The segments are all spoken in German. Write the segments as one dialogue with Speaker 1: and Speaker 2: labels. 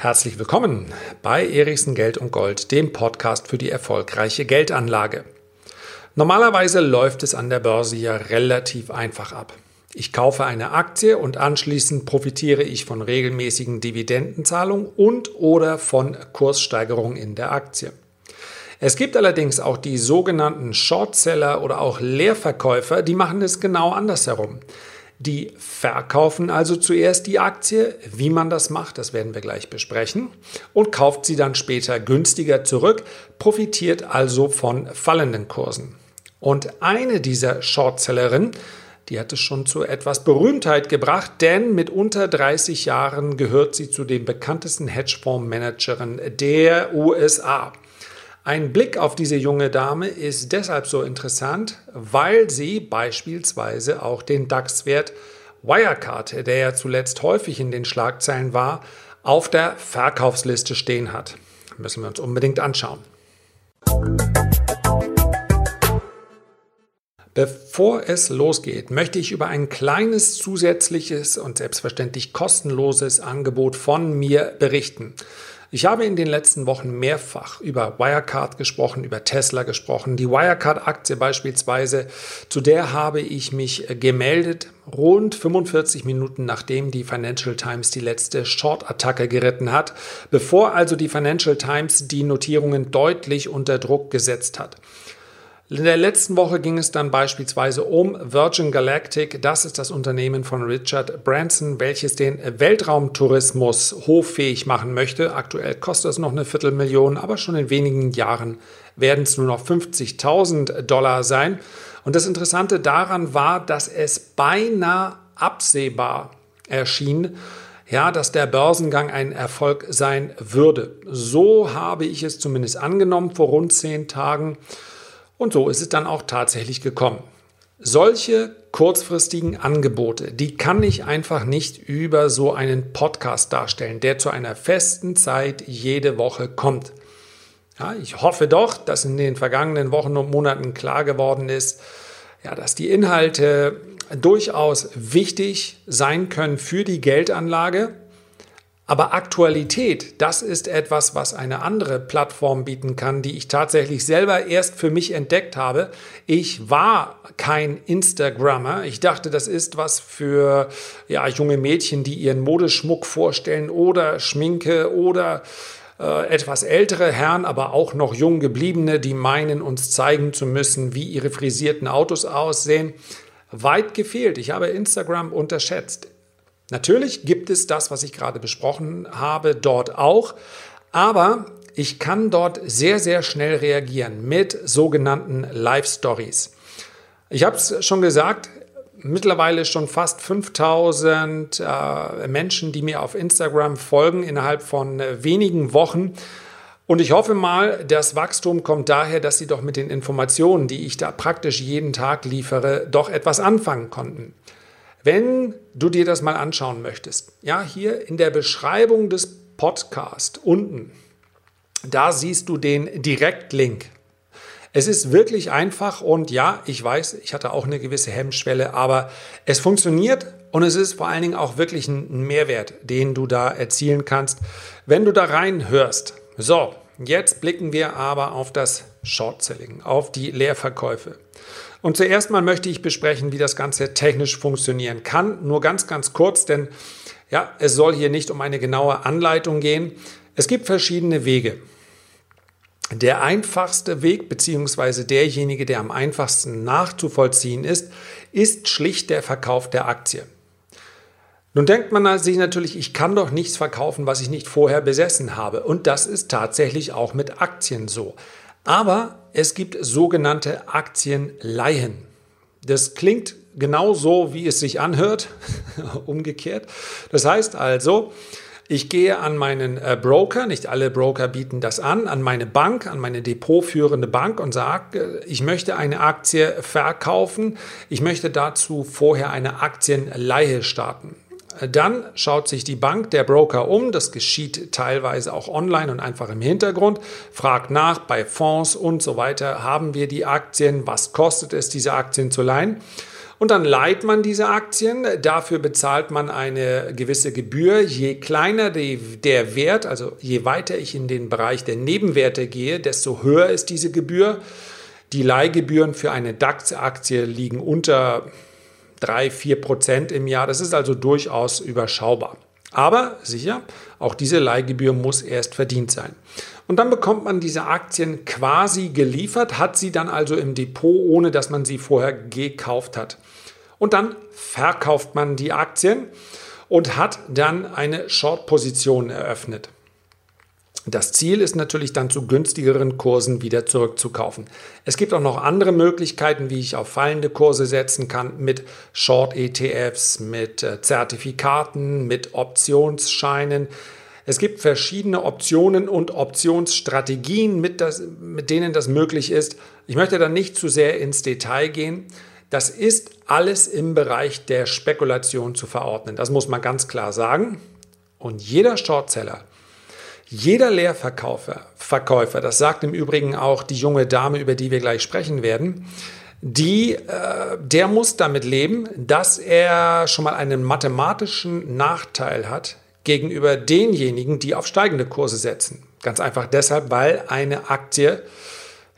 Speaker 1: Herzlich willkommen bei Erichsen Geld und Gold, dem Podcast für die erfolgreiche Geldanlage. Normalerweise läuft es an der Börse ja relativ einfach ab. Ich kaufe eine Aktie und anschließend profitiere ich von regelmäßigen Dividendenzahlungen und oder von Kurssteigerungen in der Aktie. Es gibt allerdings auch die sogenannten Shortseller oder auch Leerverkäufer, die machen es genau andersherum. Die verkaufen also zuerst die Aktie, wie man das macht, das werden wir gleich besprechen, und kauft sie dann später günstiger zurück, profitiert also von fallenden Kursen. Und eine dieser Shortsellerinnen, die hat es schon zu etwas Berühmtheit gebracht, denn mit unter 30 Jahren gehört sie zu den bekanntesten Hedgefondsmanagerinnen der USA. Ein Blick auf diese junge Dame ist deshalb so interessant, weil sie beispielsweise auch den DAX-Wert Wirecard, der ja zuletzt häufig in den Schlagzeilen war, auf der Verkaufsliste stehen hat. Müssen wir uns unbedingt anschauen. Bevor es losgeht, möchte ich über ein kleines zusätzliches und selbstverständlich kostenloses Angebot von mir berichten. Ich habe in den letzten Wochen mehrfach über Wirecard gesprochen, über Tesla gesprochen. Die Wirecard-Aktie beispielsweise, zu der habe ich mich gemeldet, rund 45 Minuten nachdem die Financial Times die letzte Short-Attacke geritten hat, bevor also die Financial Times die Notierungen deutlich unter Druck gesetzt hat. In der letzten Woche ging es dann beispielsweise um Virgin Galactic. Das ist das Unternehmen von Richard Branson, welches den Weltraumtourismus hoffähig machen möchte. Aktuell kostet es noch eine Viertelmillion, aber schon in wenigen Jahren werden es nur noch 50.000 Dollar sein. Und das Interessante daran war, dass es beinahe absehbar erschien, ja, dass der Börsengang ein Erfolg sein würde. So habe ich es zumindest angenommen vor rund zehn Tagen. Und so ist es dann auch tatsächlich gekommen. Solche kurzfristigen Angebote, die kann ich einfach nicht über so einen Podcast darstellen, der zu einer festen Zeit jede Woche kommt. Ja, ich hoffe doch, dass in den vergangenen Wochen und Monaten klar geworden ist, ja, dass die Inhalte durchaus wichtig sein können für die Geldanlage aber Aktualität, das ist etwas, was eine andere Plattform bieten kann, die ich tatsächlich selber erst für mich entdeckt habe. Ich war kein Instagrammer. Ich dachte, das ist was für ja, junge Mädchen, die ihren Modeschmuck vorstellen oder Schminke oder äh, etwas ältere Herren, aber auch noch jung gebliebene, die meinen, uns zeigen zu müssen, wie ihre frisierten Autos aussehen. Weit gefehlt. Ich habe Instagram unterschätzt. Natürlich gibt es das, was ich gerade besprochen habe, dort auch, aber ich kann dort sehr, sehr schnell reagieren mit sogenannten Live Stories. Ich habe es schon gesagt, mittlerweile schon fast 5000 äh, Menschen, die mir auf Instagram folgen innerhalb von äh, wenigen Wochen. Und ich hoffe mal, das Wachstum kommt daher, dass Sie doch mit den Informationen, die ich da praktisch jeden Tag liefere, doch etwas anfangen konnten. Wenn du dir das mal anschauen möchtest, ja, hier in der Beschreibung des Podcasts unten, da siehst du den Direktlink. Es ist wirklich einfach und ja, ich weiß, ich hatte auch eine gewisse Hemmschwelle, aber es funktioniert und es ist vor allen Dingen auch wirklich ein Mehrwert, den du da erzielen kannst, wenn du da reinhörst. So, jetzt blicken wir aber auf das Short-Selling, auf die Leerverkäufe. Und zuerst mal möchte ich besprechen, wie das Ganze technisch funktionieren kann. Nur ganz, ganz kurz, denn ja, es soll hier nicht um eine genaue Anleitung gehen. Es gibt verschiedene Wege. Der einfachste Weg, beziehungsweise derjenige, der am einfachsten nachzuvollziehen ist, ist schlicht der Verkauf der Aktie. Nun denkt man sich natürlich, ich kann doch nichts verkaufen, was ich nicht vorher besessen habe. Und das ist tatsächlich auch mit Aktien so. Aber es gibt sogenannte Aktienleihen. Das klingt genauso, wie es sich anhört, umgekehrt. Das heißt also, ich gehe an meinen äh, Broker, nicht alle Broker bieten das an, an meine Bank, an meine depotführende Bank und sage, ich möchte eine Aktie verkaufen, ich möchte dazu vorher eine Aktienleihe starten. Dann schaut sich die Bank, der Broker um, das geschieht teilweise auch online und einfach im Hintergrund, fragt nach bei Fonds und so weiter, haben wir die Aktien, was kostet es, diese Aktien zu leihen? Und dann leiht man diese Aktien. Dafür bezahlt man eine gewisse Gebühr. Je kleiner die, der Wert, also je weiter ich in den Bereich der Nebenwerte gehe, desto höher ist diese Gebühr. Die Leihgebühren für eine DAX-Aktie liegen unter 3, 4 Prozent im Jahr. Das ist also durchaus überschaubar. Aber sicher, auch diese Leihgebühr muss erst verdient sein. Und dann bekommt man diese Aktien quasi geliefert, hat sie dann also im Depot, ohne dass man sie vorher gekauft hat. Und dann verkauft man die Aktien und hat dann eine Short-Position eröffnet. Das Ziel ist natürlich dann zu günstigeren Kursen wieder zurückzukaufen. Es gibt auch noch andere Möglichkeiten, wie ich auf fallende Kurse setzen kann mit Short-ETFs, mit äh, Zertifikaten, mit Optionsscheinen. Es gibt verschiedene Optionen und Optionsstrategien, mit, das, mit denen das möglich ist. Ich möchte da nicht zu sehr ins Detail gehen. Das ist alles im Bereich der Spekulation zu verordnen. Das muss man ganz klar sagen. Und jeder Shortseller jeder Leerverkäufer, Verkäufer, das sagt im Übrigen auch die junge Dame, über die wir gleich sprechen werden, die, äh, der muss damit leben, dass er schon mal einen mathematischen Nachteil hat gegenüber denjenigen, die auf steigende Kurse setzen. Ganz einfach deshalb, weil eine Aktie,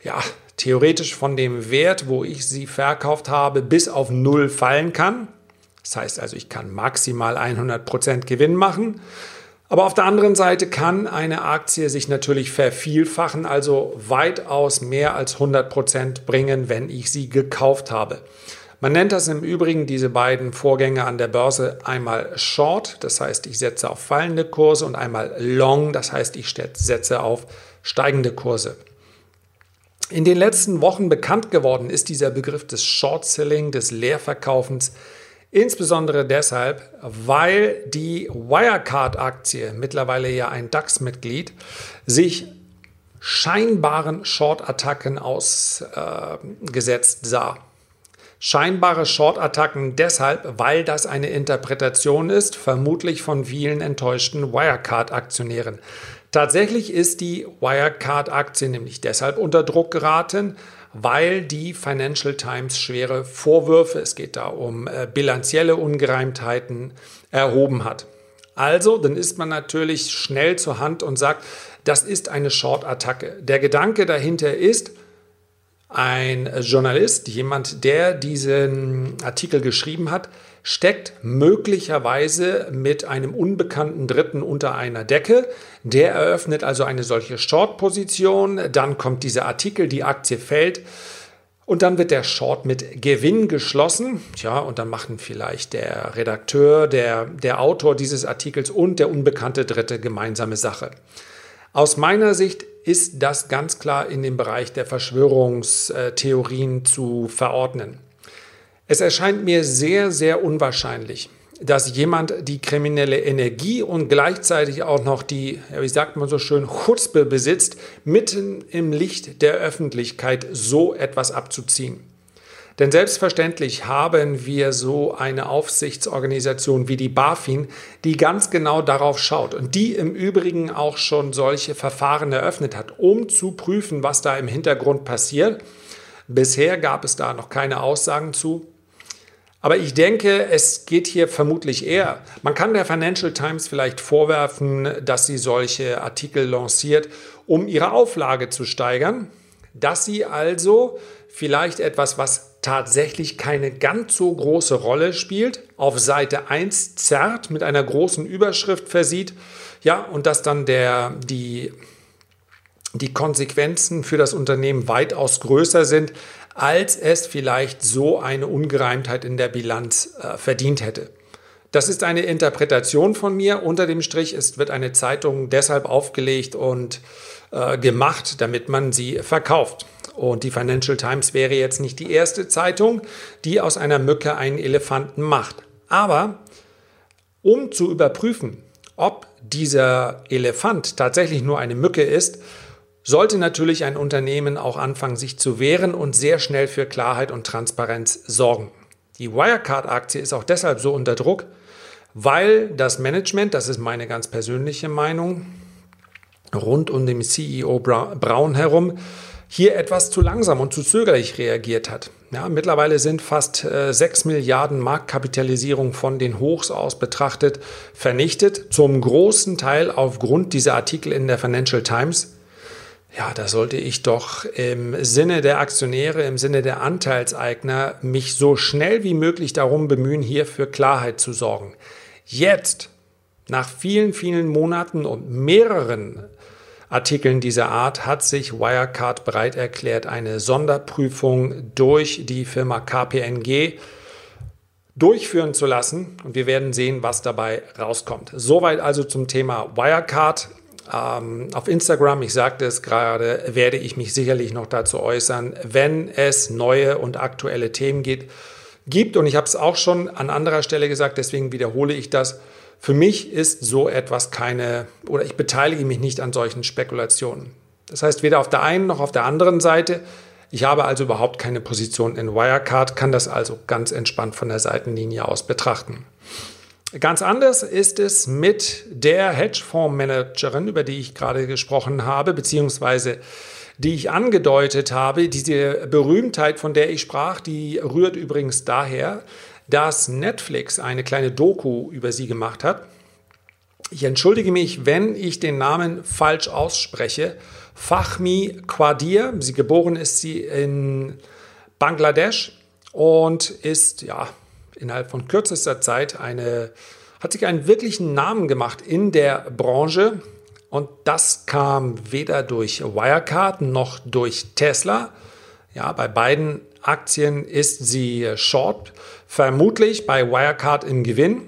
Speaker 1: ja, theoretisch von dem Wert, wo ich sie verkauft habe, bis auf Null fallen kann. Das heißt also, ich kann maximal 100% Gewinn machen. Aber auf der anderen Seite kann eine Aktie sich natürlich vervielfachen, also weitaus mehr als 100 Prozent bringen, wenn ich sie gekauft habe. Man nennt das im Übrigen diese beiden Vorgänge an der Börse einmal Short, das heißt ich setze auf fallende Kurse und einmal Long, das heißt ich setze auf steigende Kurse. In den letzten Wochen bekannt geworden ist dieser Begriff des Short Selling, des Leerverkaufens Insbesondere deshalb, weil die Wirecard-Aktie, mittlerweile ja ein DAX-Mitglied, sich scheinbaren Short-Attacken ausgesetzt äh, sah. Scheinbare Short-Attacken deshalb, weil das eine Interpretation ist, vermutlich von vielen enttäuschten Wirecard-Aktionären. Tatsächlich ist die Wirecard-Aktie nämlich deshalb unter Druck geraten, weil die Financial Times schwere Vorwürfe, es geht da um äh, bilanzielle Ungereimtheiten, erhoben hat. Also, dann ist man natürlich schnell zur Hand und sagt, das ist eine Short-Attacke. Der Gedanke dahinter ist, ein Journalist, jemand, der diesen Artikel geschrieben hat, steckt möglicherweise mit einem unbekannten Dritten unter einer Decke. Der eröffnet also eine solche Short-Position. Dann kommt dieser Artikel, die Aktie fällt. Und dann wird der Short mit Gewinn geschlossen. Tja, und dann machen vielleicht der Redakteur, der, der Autor dieses Artikels und der unbekannte Dritte gemeinsame Sache. Aus meiner Sicht ist das ganz klar in den Bereich der Verschwörungstheorien zu verordnen. Es erscheint mir sehr, sehr unwahrscheinlich, dass jemand die kriminelle Energie und gleichzeitig auch noch die, wie sagt man so schön, Chutzpe besitzt, mitten im Licht der Öffentlichkeit so etwas abzuziehen. Denn selbstverständlich haben wir so eine Aufsichtsorganisation wie die BaFin, die ganz genau darauf schaut und die im Übrigen auch schon solche Verfahren eröffnet hat, um zu prüfen, was da im Hintergrund passiert. Bisher gab es da noch keine Aussagen zu. Aber ich denke, es geht hier vermutlich eher. Man kann der Financial Times vielleicht vorwerfen, dass sie solche Artikel lanciert, um ihre Auflage zu steigern, dass sie also vielleicht etwas, was tatsächlich keine ganz so große Rolle spielt, auf Seite 1 zerrt, mit einer großen Überschrift versieht, ja, und dass dann der, die, die Konsequenzen für das Unternehmen weitaus größer sind, als es vielleicht so eine Ungereimtheit in der Bilanz äh, verdient hätte. Das ist eine Interpretation von mir. Unter dem Strich ist, wird eine Zeitung deshalb aufgelegt und äh, gemacht, damit man sie verkauft. Und die Financial Times wäre jetzt nicht die erste Zeitung, die aus einer Mücke einen Elefanten macht. Aber um zu überprüfen, ob dieser Elefant tatsächlich nur eine Mücke ist, sollte natürlich ein Unternehmen auch anfangen, sich zu wehren und sehr schnell für Klarheit und Transparenz sorgen. Die Wirecard-Aktie ist auch deshalb so unter Druck, weil das Management, das ist meine ganz persönliche Meinung, rund um den CEO Brown herum, hier etwas zu langsam und zu zögerlich reagiert hat. Ja, mittlerweile sind fast äh, 6 Milliarden Marktkapitalisierung von den Hochs aus betrachtet vernichtet, zum großen Teil aufgrund dieser Artikel in der Financial Times. Ja, da sollte ich doch im Sinne der Aktionäre, im Sinne der Anteilseigner mich so schnell wie möglich darum bemühen, hier für Klarheit zu sorgen. Jetzt, nach vielen, vielen Monaten und mehreren Artikeln dieser Art hat sich Wirecard bereit erklärt, eine Sonderprüfung durch die Firma KPNG durchführen zu lassen. Und wir werden sehen, was dabei rauskommt. Soweit also zum Thema Wirecard. Ähm, auf Instagram, ich sagte es gerade, werde ich mich sicherlich noch dazu äußern, wenn es neue und aktuelle Themen geht, gibt. Und ich habe es auch schon an anderer Stelle gesagt, deswegen wiederhole ich das. Für mich ist so etwas keine, oder ich beteilige mich nicht an solchen Spekulationen. Das heißt, weder auf der einen noch auf der anderen Seite. Ich habe also überhaupt keine Position in Wirecard, kann das also ganz entspannt von der Seitenlinie aus betrachten. Ganz anders ist es mit der Hedgefondsmanagerin, über die ich gerade gesprochen habe, beziehungsweise die ich angedeutet habe. Diese Berühmtheit, von der ich sprach, die rührt übrigens daher, dass Netflix eine kleine Doku über sie gemacht hat. Ich entschuldige mich, wenn ich den Namen falsch ausspreche. Fahmi Qadir, sie geboren ist sie in Bangladesch und ist ja innerhalb von kürzester Zeit eine hat sich einen wirklichen Namen gemacht in der Branche und das kam weder durch Wirecard noch durch Tesla. Ja, bei beiden Aktien ist sie short, vermutlich bei Wirecard im Gewinn.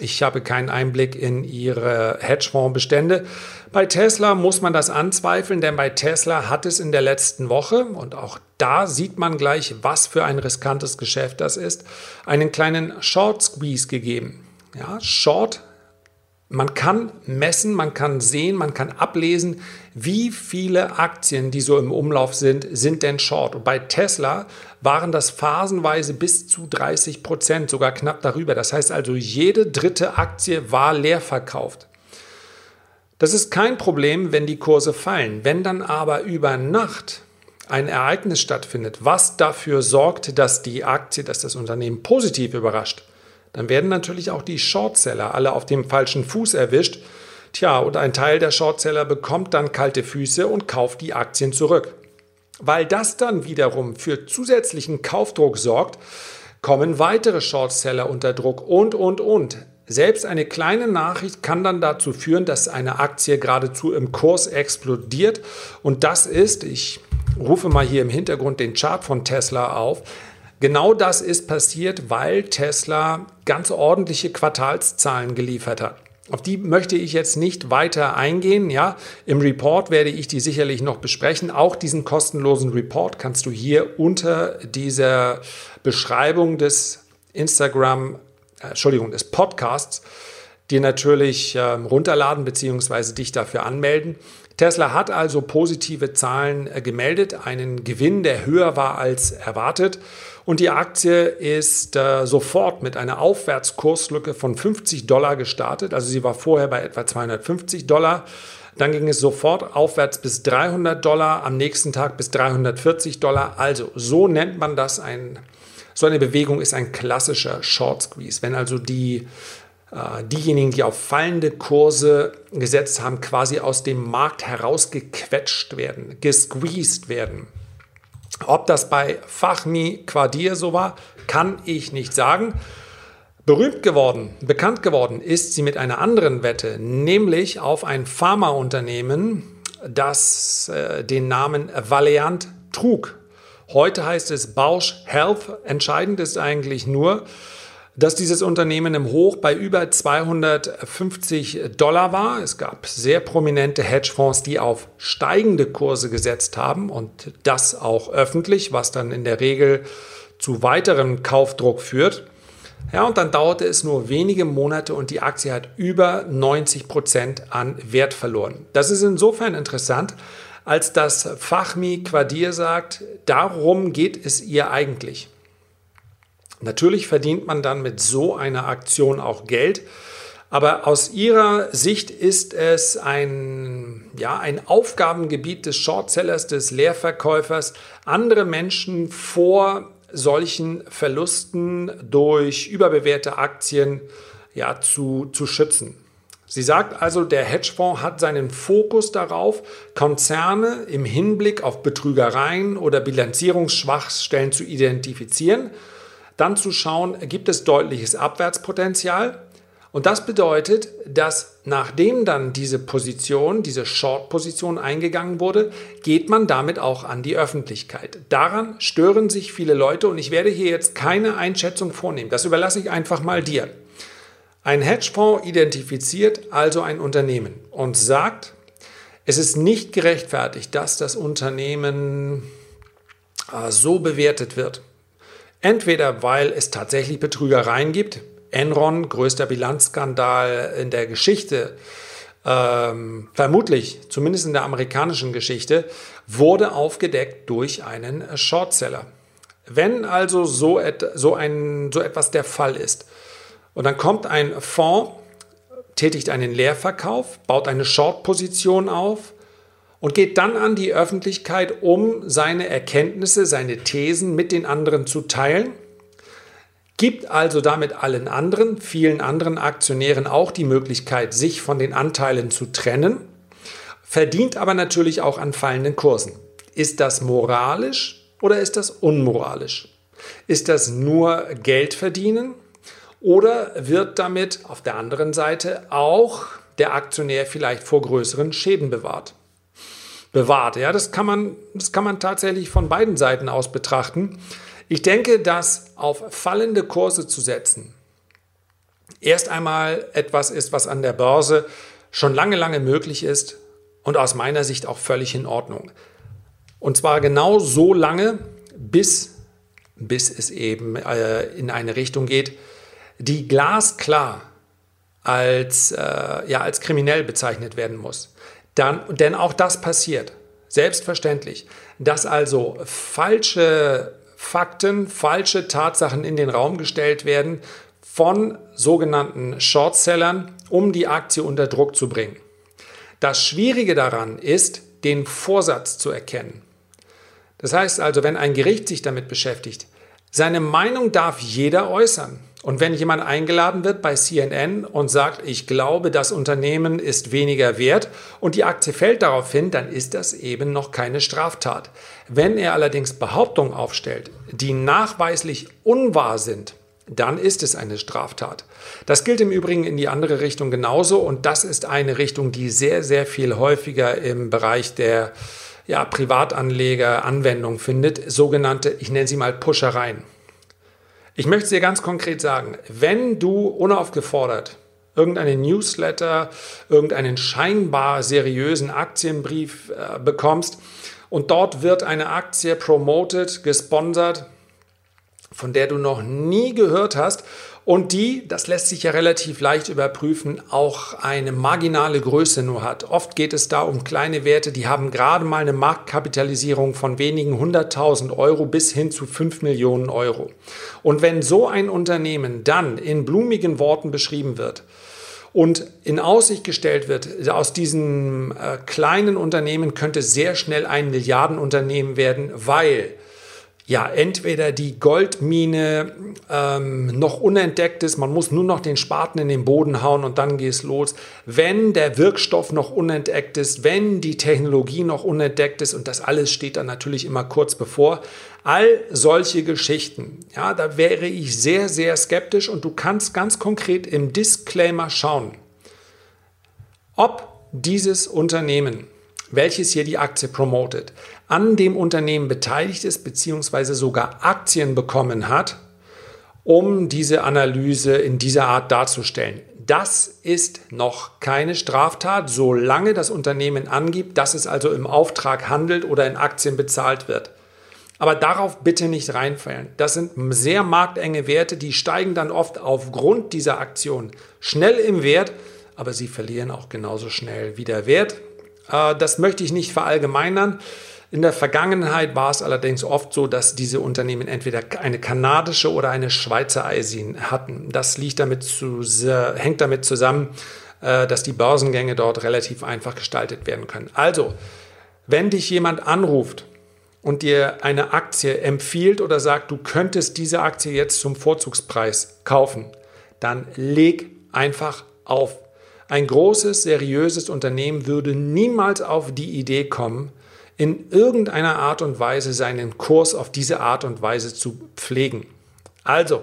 Speaker 1: Ich habe keinen Einblick in ihre Hedgefondsbestände. Bei Tesla muss man das anzweifeln, denn bei Tesla hat es in der letzten Woche, und auch da sieht man gleich, was für ein riskantes Geschäft das ist, einen kleinen Short Squeeze gegeben. Ja, Short man kann messen, man kann sehen, man kann ablesen, wie viele Aktien, die so im Umlauf sind, sind denn short. Und bei Tesla waren das phasenweise bis zu 30 Prozent, sogar knapp darüber. Das heißt also, jede dritte Aktie war leer verkauft. Das ist kein Problem, wenn die Kurse fallen. Wenn dann aber über Nacht ein Ereignis stattfindet, was dafür sorgt, dass die Aktie, dass das Unternehmen positiv überrascht, dann werden natürlich auch die Shortseller alle auf dem falschen Fuß erwischt. Tja, und ein Teil der Shortseller bekommt dann kalte Füße und kauft die Aktien zurück. Weil das dann wiederum für zusätzlichen Kaufdruck sorgt, kommen weitere Shortseller unter Druck und, und, und. Selbst eine kleine Nachricht kann dann dazu führen, dass eine Aktie geradezu im Kurs explodiert. Und das ist, ich rufe mal hier im Hintergrund den Chart von Tesla auf, Genau das ist passiert, weil Tesla ganz ordentliche Quartalszahlen geliefert hat. Auf die möchte ich jetzt nicht weiter eingehen. Ja, im Report werde ich die sicherlich noch besprechen. Auch diesen kostenlosen Report kannst du hier unter dieser Beschreibung des Instagram, äh, Entschuldigung, des Podcasts dir natürlich äh, runterladen bzw. dich dafür anmelden. Tesla hat also positive Zahlen äh, gemeldet, einen Gewinn, der höher war als erwartet. Und die Aktie ist äh, sofort mit einer Aufwärtskurslücke von 50 Dollar gestartet. Also sie war vorher bei etwa 250 Dollar. Dann ging es sofort aufwärts bis 300 Dollar, am nächsten Tag bis 340 Dollar. Also so nennt man das ein, so eine Bewegung ist ein klassischer Short Squeeze. Wenn also die diejenigen, die auf fallende Kurse gesetzt haben, quasi aus dem Markt herausgequetscht werden, gesqueezed werden. Ob das bei Fachmi Quadir so war, kann ich nicht sagen. Berühmt geworden, bekannt geworden ist sie mit einer anderen Wette, nämlich auf ein Pharmaunternehmen, das äh, den Namen Valiant trug. Heute heißt es Bausch Health. Entscheidend ist eigentlich nur, dass dieses Unternehmen im Hoch bei über 250 Dollar war. Es gab sehr prominente Hedgefonds, die auf steigende Kurse gesetzt haben und das auch öffentlich, was dann in der Regel zu weiterem Kaufdruck führt. Ja, und dann dauerte es nur wenige Monate und die Aktie hat über 90 Prozent an Wert verloren. Das ist insofern interessant, als das Fachmi Quadir sagt, darum geht es ihr eigentlich. Natürlich verdient man dann mit so einer Aktion auch Geld. Aber aus Ihrer Sicht ist es ein, ja, ein Aufgabengebiet des Shortsellers, des Leerverkäufers, andere Menschen vor solchen Verlusten durch überbewährte Aktien ja, zu, zu schützen. Sie sagt also, der Hedgefonds hat seinen Fokus darauf, Konzerne im Hinblick auf Betrügereien oder Bilanzierungsschwachstellen zu identifizieren, dann zu schauen, gibt es deutliches Abwärtspotenzial. Und das bedeutet, dass nachdem dann diese Position, diese Short-Position eingegangen wurde, geht man damit auch an die Öffentlichkeit. Daran stören sich viele Leute und ich werde hier jetzt keine Einschätzung vornehmen. Das überlasse ich einfach mal dir. Ein Hedgefonds identifiziert also ein Unternehmen und sagt, es ist nicht gerechtfertigt, dass das Unternehmen äh, so bewertet wird. Entweder weil es tatsächlich Betrügereien gibt, Enron, größter Bilanzskandal in der Geschichte, ähm, vermutlich, zumindest in der amerikanischen Geschichte, wurde aufgedeckt durch einen Shortseller. Wenn also so, et, so, ein, so etwas der Fall ist, und dann kommt ein Fonds, tätigt einen Leerverkauf, baut eine Short-Position auf und geht dann an die Öffentlichkeit, um seine Erkenntnisse, seine Thesen mit den anderen zu teilen, gibt also damit allen anderen, vielen anderen Aktionären auch die Möglichkeit, sich von den Anteilen zu trennen, verdient aber natürlich auch an fallenden Kursen. Ist das moralisch oder ist das unmoralisch? Ist das nur Geld verdienen oder wird damit auf der anderen Seite auch der Aktionär vielleicht vor größeren Schäden bewahrt? Bewahrt, ja, das kann man, das kann man tatsächlich von beiden Seiten aus betrachten. Ich denke, dass auf fallende Kurse zu setzen erst einmal etwas ist, was an der Börse schon lange, lange möglich ist und aus meiner Sicht auch völlig in Ordnung. Und zwar genau so lange, bis, bis es eben äh, in eine Richtung geht, die glasklar als, äh, ja, als kriminell bezeichnet werden muss. Dann, denn auch das passiert. Selbstverständlich. Dass also falsche Fakten, falsche Tatsachen in den Raum gestellt werden von sogenannten Shortsellern, um die Aktie unter Druck zu bringen. Das Schwierige daran ist, den Vorsatz zu erkennen. Das heißt also, wenn ein Gericht sich damit beschäftigt, seine Meinung darf jeder äußern. Und wenn jemand eingeladen wird bei CNN und sagt, ich glaube, das Unternehmen ist weniger wert und die Aktie fällt darauf hin, dann ist das eben noch keine Straftat. Wenn er allerdings Behauptungen aufstellt, die nachweislich unwahr sind, dann ist es eine Straftat. Das gilt im Übrigen in die andere Richtung genauso und das ist eine Richtung, die sehr, sehr viel häufiger im Bereich der ja, Privatanleger Anwendung findet, sogenannte, ich nenne sie mal Puschereien. Ich möchte dir ganz konkret sagen, wenn du unaufgefordert irgendeinen Newsletter, irgendeinen scheinbar seriösen Aktienbrief äh, bekommst und dort wird eine Aktie promoted, gesponsert, von der du noch nie gehört hast und die, das lässt sich ja relativ leicht überprüfen, auch eine marginale Größe nur hat. Oft geht es da um kleine Werte, die haben gerade mal eine Marktkapitalisierung von wenigen hunderttausend Euro bis hin zu fünf Millionen Euro. Und wenn so ein Unternehmen dann in blumigen Worten beschrieben wird, und in Aussicht gestellt wird, aus diesem äh, kleinen Unternehmen könnte sehr schnell ein Milliardenunternehmen werden, weil ja, entweder die Goldmine ähm, noch unentdeckt ist, man muss nur noch den Spaten in den Boden hauen und dann geht es los. Wenn der Wirkstoff noch unentdeckt ist, wenn die Technologie noch unentdeckt ist und das alles steht dann natürlich immer kurz bevor. All solche Geschichten, ja, da wäre ich sehr, sehr skeptisch und du kannst ganz konkret im Disclaimer schauen, ob dieses Unternehmen welches hier die Aktie promotet, an dem Unternehmen beteiligt ist, beziehungsweise sogar Aktien bekommen hat, um diese Analyse in dieser Art darzustellen. Das ist noch keine Straftat, solange das Unternehmen angibt, dass es also im Auftrag handelt oder in Aktien bezahlt wird. Aber darauf bitte nicht reinfallen. Das sind sehr marktenge Werte, die steigen dann oft aufgrund dieser Aktion schnell im Wert, aber sie verlieren auch genauso schnell wieder Wert äh, das möchte ich nicht verallgemeinern. In der Vergangenheit war es allerdings oft so, dass diese Unternehmen entweder eine kanadische oder eine Schweizer Eisin hatten. Das liegt damit zu, hängt damit zusammen, äh, dass die Börsengänge dort relativ einfach gestaltet werden können. Also, wenn dich jemand anruft und dir eine Aktie empfiehlt oder sagt, du könntest diese Aktie jetzt zum Vorzugspreis kaufen, dann leg einfach auf. Ein großes, seriöses Unternehmen würde niemals auf die Idee kommen, in irgendeiner Art und Weise seinen Kurs auf diese Art und Weise zu pflegen. Also,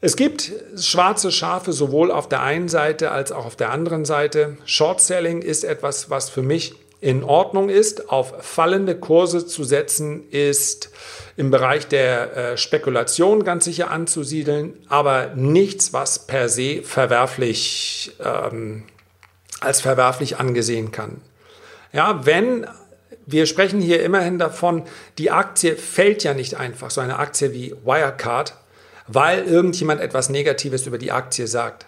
Speaker 1: es gibt schwarze Schafe sowohl auf der einen Seite als auch auf der anderen Seite. Short Selling ist etwas, was für mich in Ordnung ist. Auf fallende Kurse zu setzen ist im Bereich der äh, Spekulation ganz sicher anzusiedeln, aber nichts, was per se verwerflich ähm, als verwerflich angesehen kann. Ja, wenn wir sprechen hier immerhin davon, die Aktie fällt ja nicht einfach, so eine Aktie wie Wirecard weil irgendjemand etwas Negatives über die Aktie sagt.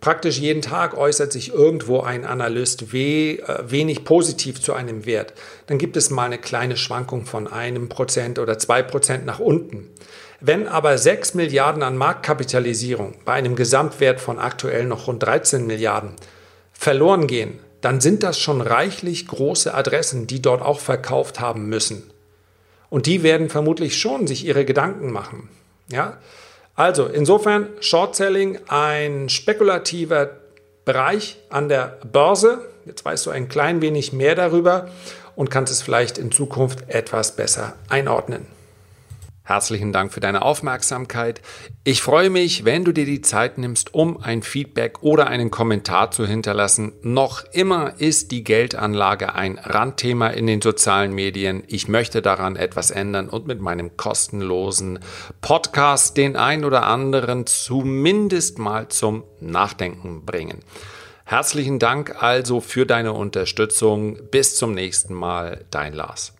Speaker 1: Praktisch jeden Tag äußert sich irgendwo ein Analyst we, äh, wenig positiv zu einem Wert. Dann gibt es mal eine kleine Schwankung von einem Prozent oder zwei Prozent nach unten. Wenn aber 6 Milliarden an Marktkapitalisierung bei einem Gesamtwert von aktuell noch rund 13 Milliarden verloren gehen, dann sind das schon reichlich große Adressen, die dort auch verkauft haben müssen. Und die werden vermutlich schon sich ihre Gedanken machen. Ja? Also insofern Short Selling ein spekulativer Bereich an der Börse. Jetzt weißt du ein klein wenig mehr darüber und kannst es vielleicht in Zukunft etwas besser einordnen. Herzlichen Dank für deine Aufmerksamkeit. Ich freue mich, wenn du dir die Zeit nimmst, um ein Feedback oder einen Kommentar zu hinterlassen. Noch immer ist die Geldanlage ein Randthema in den sozialen Medien. Ich möchte daran etwas ändern und mit meinem kostenlosen Podcast den ein oder anderen zumindest mal zum Nachdenken bringen. Herzlichen Dank also für deine Unterstützung. Bis zum nächsten Mal, dein Lars.